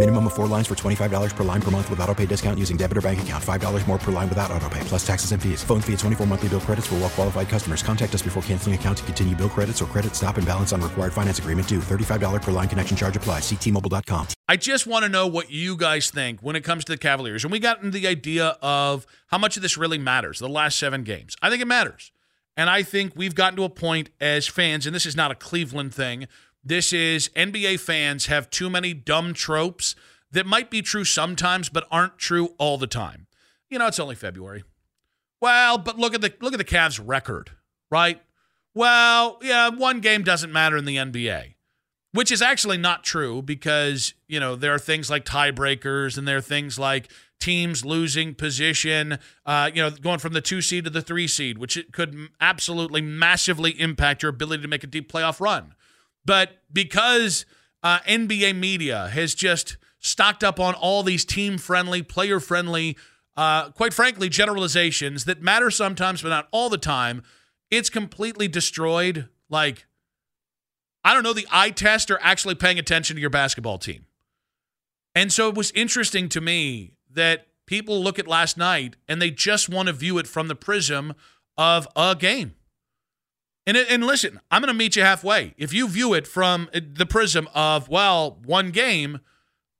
Minimum of four lines for $25 per line per month with auto pay discount using debit or bank account. $5 more per line without auto pay, plus taxes and fees. Phone fee at 24 monthly bill credits for well qualified customers. Contact us before canceling account to continue bill credits or credit stop and balance on required finance agreement due. $35 per line connection charge applies. Ctmobile.com. I just want to know what you guys think when it comes to the Cavaliers. And we got into the idea of how much of this really matters, the last seven games. I think it matters. And I think we've gotten to a point as fans, and this is not a Cleveland thing, this is NBA fans have too many dumb tropes that might be true sometimes, but aren't true all the time. You know, it's only February. Well, but look at the look at the Cavs record, right? Well, yeah, one game doesn't matter in the NBA which is actually not true because you know there are things like tiebreakers and there are things like teams losing position uh, you know going from the two seed to the three seed which it could absolutely massively impact your ability to make a deep playoff run but because uh, nba media has just stocked up on all these team friendly player friendly uh, quite frankly generalizations that matter sometimes but not all the time it's completely destroyed like I don't know, the eye test or actually paying attention to your basketball team. And so it was interesting to me that people look at last night and they just want to view it from the prism of a game. And, and listen, I'm going to meet you halfway. If you view it from uh, the prism of, well, one game,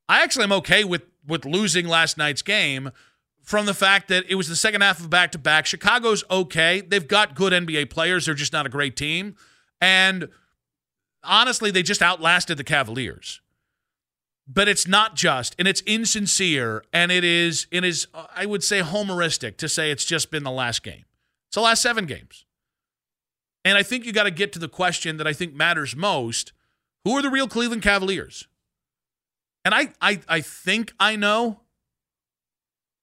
I actually am okay with, with losing last night's game from the fact that it was the second half of back to back. Chicago's okay. They've got good NBA players, they're just not a great team. And honestly, they just outlasted the Cavaliers. But it's not just, and it's insincere, and it is, it is, uh, I would say, homeristic to say it's just been the last game. It's the last seven games. And I think you got to get to the question that I think matters most who are the real Cleveland Cavaliers? And I, I, I think I know,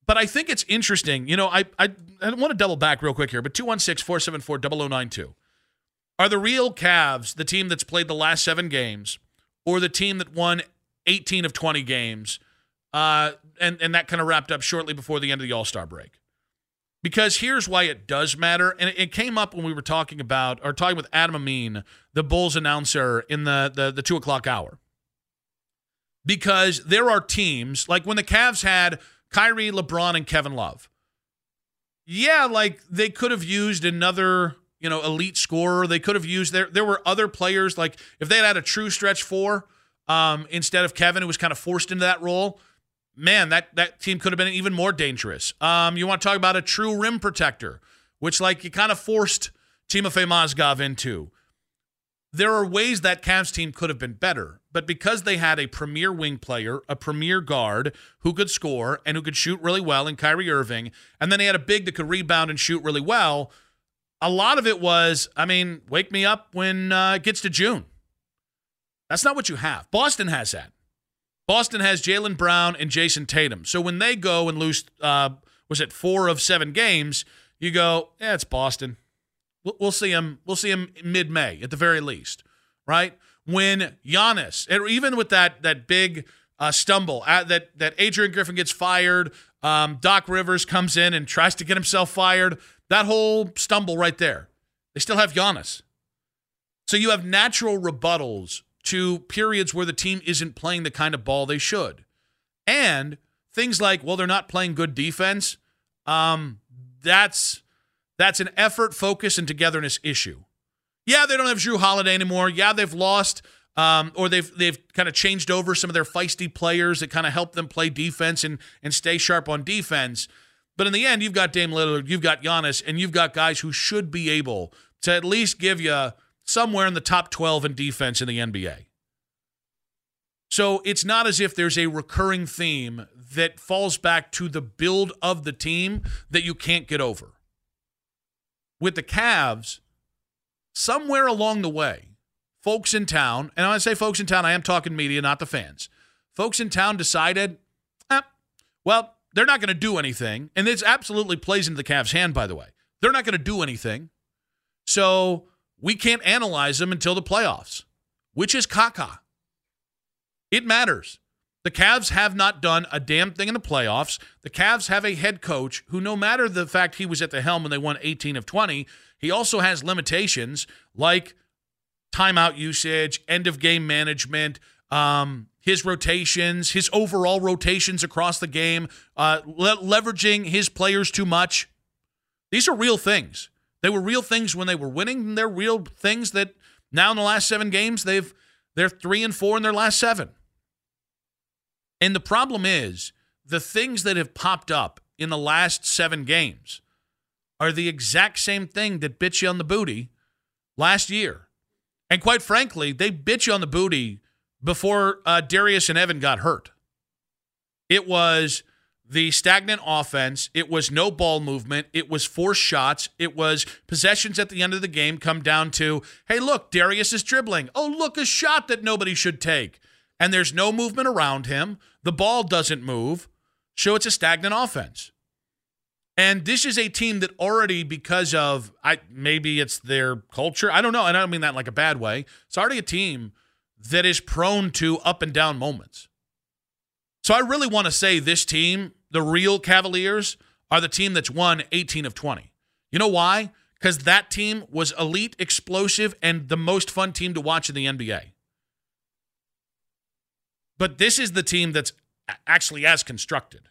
but I think it's interesting. You know, I, I, I want to double back real quick here, but 216 474 0092. Are the real Cavs the team that's played the last seven games, or the team that won 18 of 20 games, uh, and and that kind of wrapped up shortly before the end of the All Star break? Because here's why it does matter, and it, came up when we were talking about or talking with Adam Amin, the Bulls announcer, in the the, the two o'clock hour. Because there are teams like when the Cavs had Kyrie, LeBron, and Kevin Love. Yeah, like they could have used another you know, elite scorer. They could have used there. There were other players like if they had had a true stretch four um, instead of Kevin, who was kind of forced into that role. Man, that that team could have been even more dangerous. Um, you want to talk about a true rim protector, which like you kind of forced Timofey Mozgov into. There are ways that Cavs team could have been better, but because they had a premier wing player, a premier guard who could score and who could shoot really well in Kyrie Irving, and then they had a big that could rebound and shoot really well a lot of it was, I mean, wake me up when uh, it gets to June. That's not what you have. Boston has that. Boston has Jaylen Brown and Jayson Tatum. So when they go and lose, uh, was it four of seven games? You go, yeah, it's Boston. We'll, we'll see him. We'll see him mid May at the very least, right? When Giannis, even with that that big uh, stumble, at, that that Adrian Griffin gets fired, um, Doc Rivers comes in and tries to get himself fired. That whole stumble right there. They still have Giannis. So you have natural rebuttals to periods where the team isn't playing the kind of ball they should. And things like, well, they're not playing good defense. Um, that's that's an effort, focus, and togetherness issue. Yeah, they don't have Jrue Holiday anymore. Yeah, they've lost um, or they've they've kind of changed over some of their feisty players that kind of help them play defense and and stay sharp on defense. But in the end, you've got Dame Lillard, you've got Giannis, and you've got guys who should be able to at least give you somewhere in the top 12 in defense in the NBA. So it's not as if there's a recurring theme that falls back to the build of the team that you can't get over. With the Cavs, somewhere along the way, folks in town, and when I say folks in town, I am talking media, not the fans. Folks in town decided, eh, well, they're not going to do anything. And this absolutely plays into the Cavs' hand, by the way. They're not going to do anything. So we can't analyze them until the playoffs, which is caca. It matters. The Cavs have not done a damn thing in the playoffs. The Cavs have a head coach who, no matter the fact he was at the helm when they won 18 of 20, he also has limitations like timeout usage, end of game management, um, his rotations, his overall rotations across the game, uh, le- leveraging his players too much. These are real things. They were real things when they were winning, and they're real things that now in the last seven games they've they're three and four in their last seven. And the problem is the things that have popped up in the last seven games are the exact same thing that bit you on the booty last year. And quite frankly, they bit you on the booty before uh, Darius and Evan got hurt. It was the stagnant offense. It was no ball movement. It was forced shots. It was possessions at the end of the game come down to, hey, look, Darius is dribbling. Oh, look, a shot that nobody should take. And there's no movement around him. The ball doesn't move. So it's a stagnant offense. And this is a team that already, because of I maybe it's their culture. I don't know. And I don't mean that in like a bad way. It's already a team that is prone to up and down moments. So I really want to say this team, the real Cavaliers, are the team that's won 18 of 20. You know why? Because that team was elite, explosive, and the most fun team to watch in the NBA. But this is the team that's actually as constructed.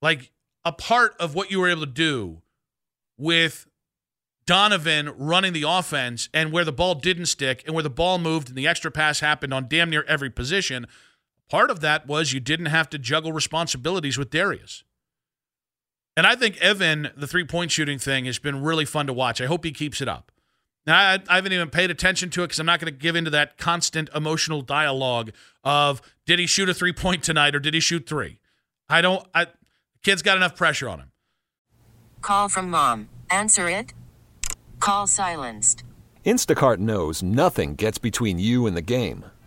Like a part of what you were able to do with Donovan running the offense and where the ball didn't stick and where the ball moved and the extra pass happened on damn near every position. Part of that was you didn't have to juggle responsibilities with Darius. And I think Evan, the three point shooting thing, has been really fun to watch. I hope he keeps it up. Now, I, I haven't even paid attention to it because I'm not going to give into that constant emotional dialogue of did he shoot a three point tonight or did he shoot three? I don't, I, kid's got enough pressure on him. Call from mom. Answer it. Call silenced. Instacart knows nothing gets between you and the game.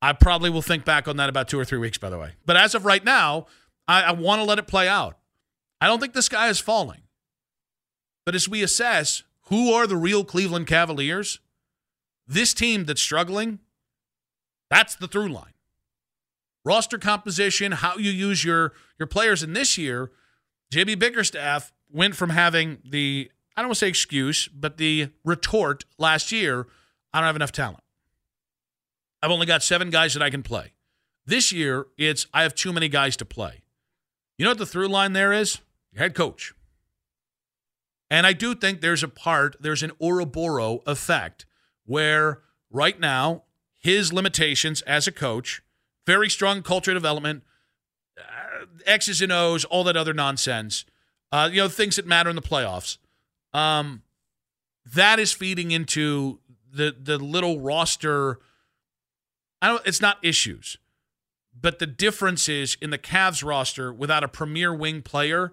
I probably will think back on that about two or three weeks, by the way. But as of right now, I, I want to let it play out. I don't think the sky is falling. But as we assess who are the real Cleveland Cavaliers, this team that's struggling, that's the through line. Roster composition, how you use your your players in this year, JB Bickerstaff went from having the I don't want to say excuse, but the retort last year, I don't have enough talent. I've only got seven guys that I can play. This year, it's I have too many guys to play. You know what the through line there is? Your head coach. And I do think there's a part, there's an Ouroboros effect where right now, his limitations as a coach, very strong culture development, uh, X's and O's, all that other nonsense, uh, you know, things that matter in the playoffs. Um, that is feeding into the the little roster. I don't. It's not issues, but the difference is in the Cavs roster without a premier wing player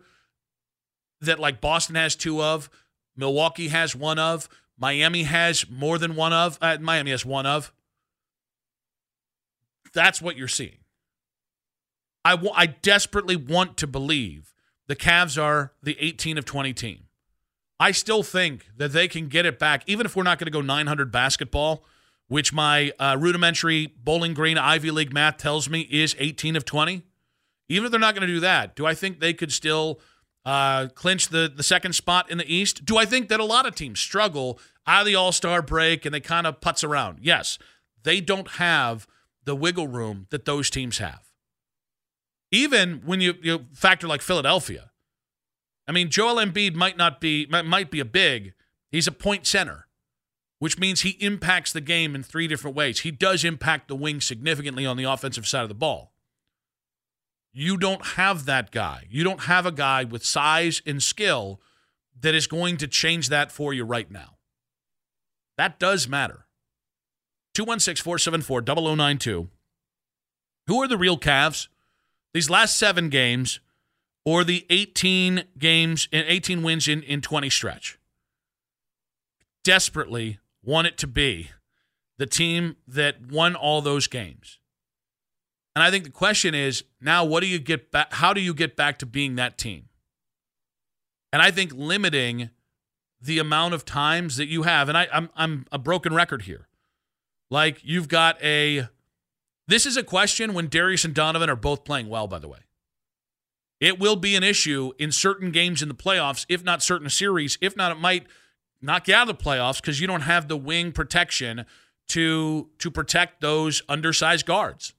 that like Boston has two of, Milwaukee has one of, Miami has more than one of. Uh, Miami has one of. That's what you're seeing. I, w- I desperately want to believe the Cavs are the 18 of 20 team. I still think that they can get it back, even if we're not going to go 900 basketball, which my uh, rudimentary Bowling Green Ivy League math tells me is 18 of 20. Even if they're not going to do that, do I think they could still uh, clinch the, the second spot in the East? Do I think that a lot of teams struggle out of the All Star break and they kind of putz around? Yes, they don't have the wiggle room that those teams have. Even when you, you factor like Philadelphia, I mean, Joel Embiid might not be might be a big. He's a point center, which means he impacts the game in three different ways. He does impact the wing significantly on the offensive side of the ball. You don't have that guy. You don't have a guy with size and skill that is going to change that for you right now. That does matter. 216 474 0092. Who are the real Cavs? These last seven games, or the 18 games and 18 wins in, in 20 stretch. Desperately want it to be the team that won all those games. And I think the question is now what do you get back how do you get back to being that team? And I think limiting the amount of times that you have, and I, I'm I'm a broken record here. Like you've got a this is a question when Darius and Donovan are both playing well, by the way. It will be an issue in certain games in the playoffs, if not certain series. If not, it might knock you out of the playoffs because you don't have the wing protection to to protect those undersized guards.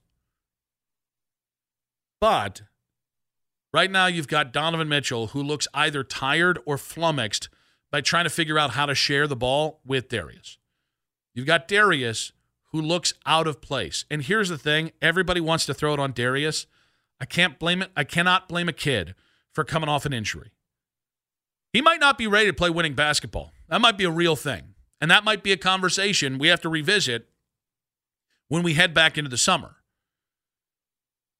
But right now you've got Donovan Mitchell who looks either tired or flummoxed by trying to figure out how to share the ball with Darius. You've got Darius who looks out of place. And here's the thing, everybody wants to throw it on Darius. I can't blame it. I cannot blame a kid for coming off an injury. He might not be ready to play winning basketball. That might be a real thing. And that might be a conversation we have to revisit when we head back into the summer.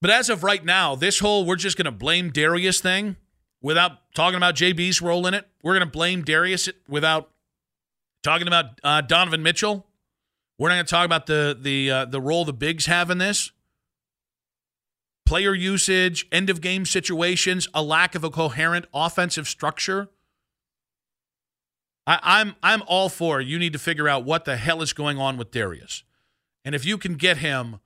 But as of right now, this whole we're just going to blame Darius thing without talking about JB's role in it, we're going to blame Darius without talking about uh, Donovan Mitchell. We're not going to talk about the the uh, the role the bigs have in this player usage, end of game situations, a lack of a coherent offensive structure. I, am I'm, I'm all for you need to figure out what the hell is going on with Darius. And if you can get him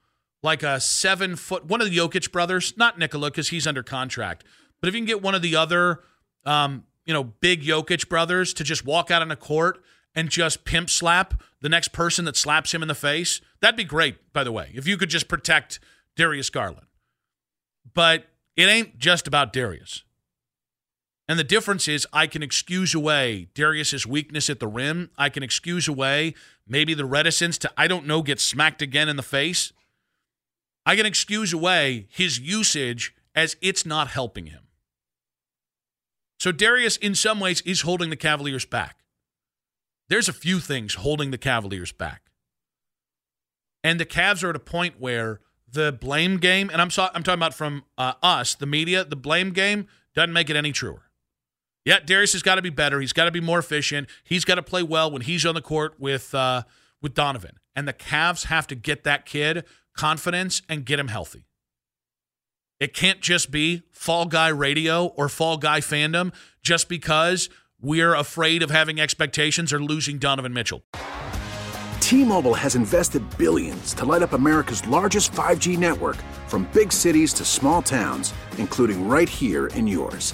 like a seven foot one of the Jokic brothers, not Nikola because he's under contract, but if you can get one of the other um, you know, big Jokic brothers to just walk out on a court and just pimp slap the next person that slaps him in the face, that'd be great, by the way. If you could just protect Darius Garland. But it ain't just about Darius. And the difference is, I can excuse away Darius's weakness at the rim. I can excuse away maybe the reticence to, I don't know, get smacked again in the face. I can excuse away his usage as it's not helping him. So Darius, in some ways, is holding the Cavaliers back. There's a few things holding the Cavaliers back. And the Cavs are at a point where the blame game, and I'm, so, I'm talking about from uh, us, the media, the blame game doesn't make it any truer. Yeah, Darius has got to be better. He's got to be more efficient. He's got to play well when he's on the court with uh, with Donovan. And the Cavs have to get that kid confidence and get him healthy. It can't just be fall guy radio or fall guy fandom just because we're afraid of having expectations or losing Donovan Mitchell. T-Mobile has invested billions to light up America's largest 5G network from big cities to small towns, including right here in yours.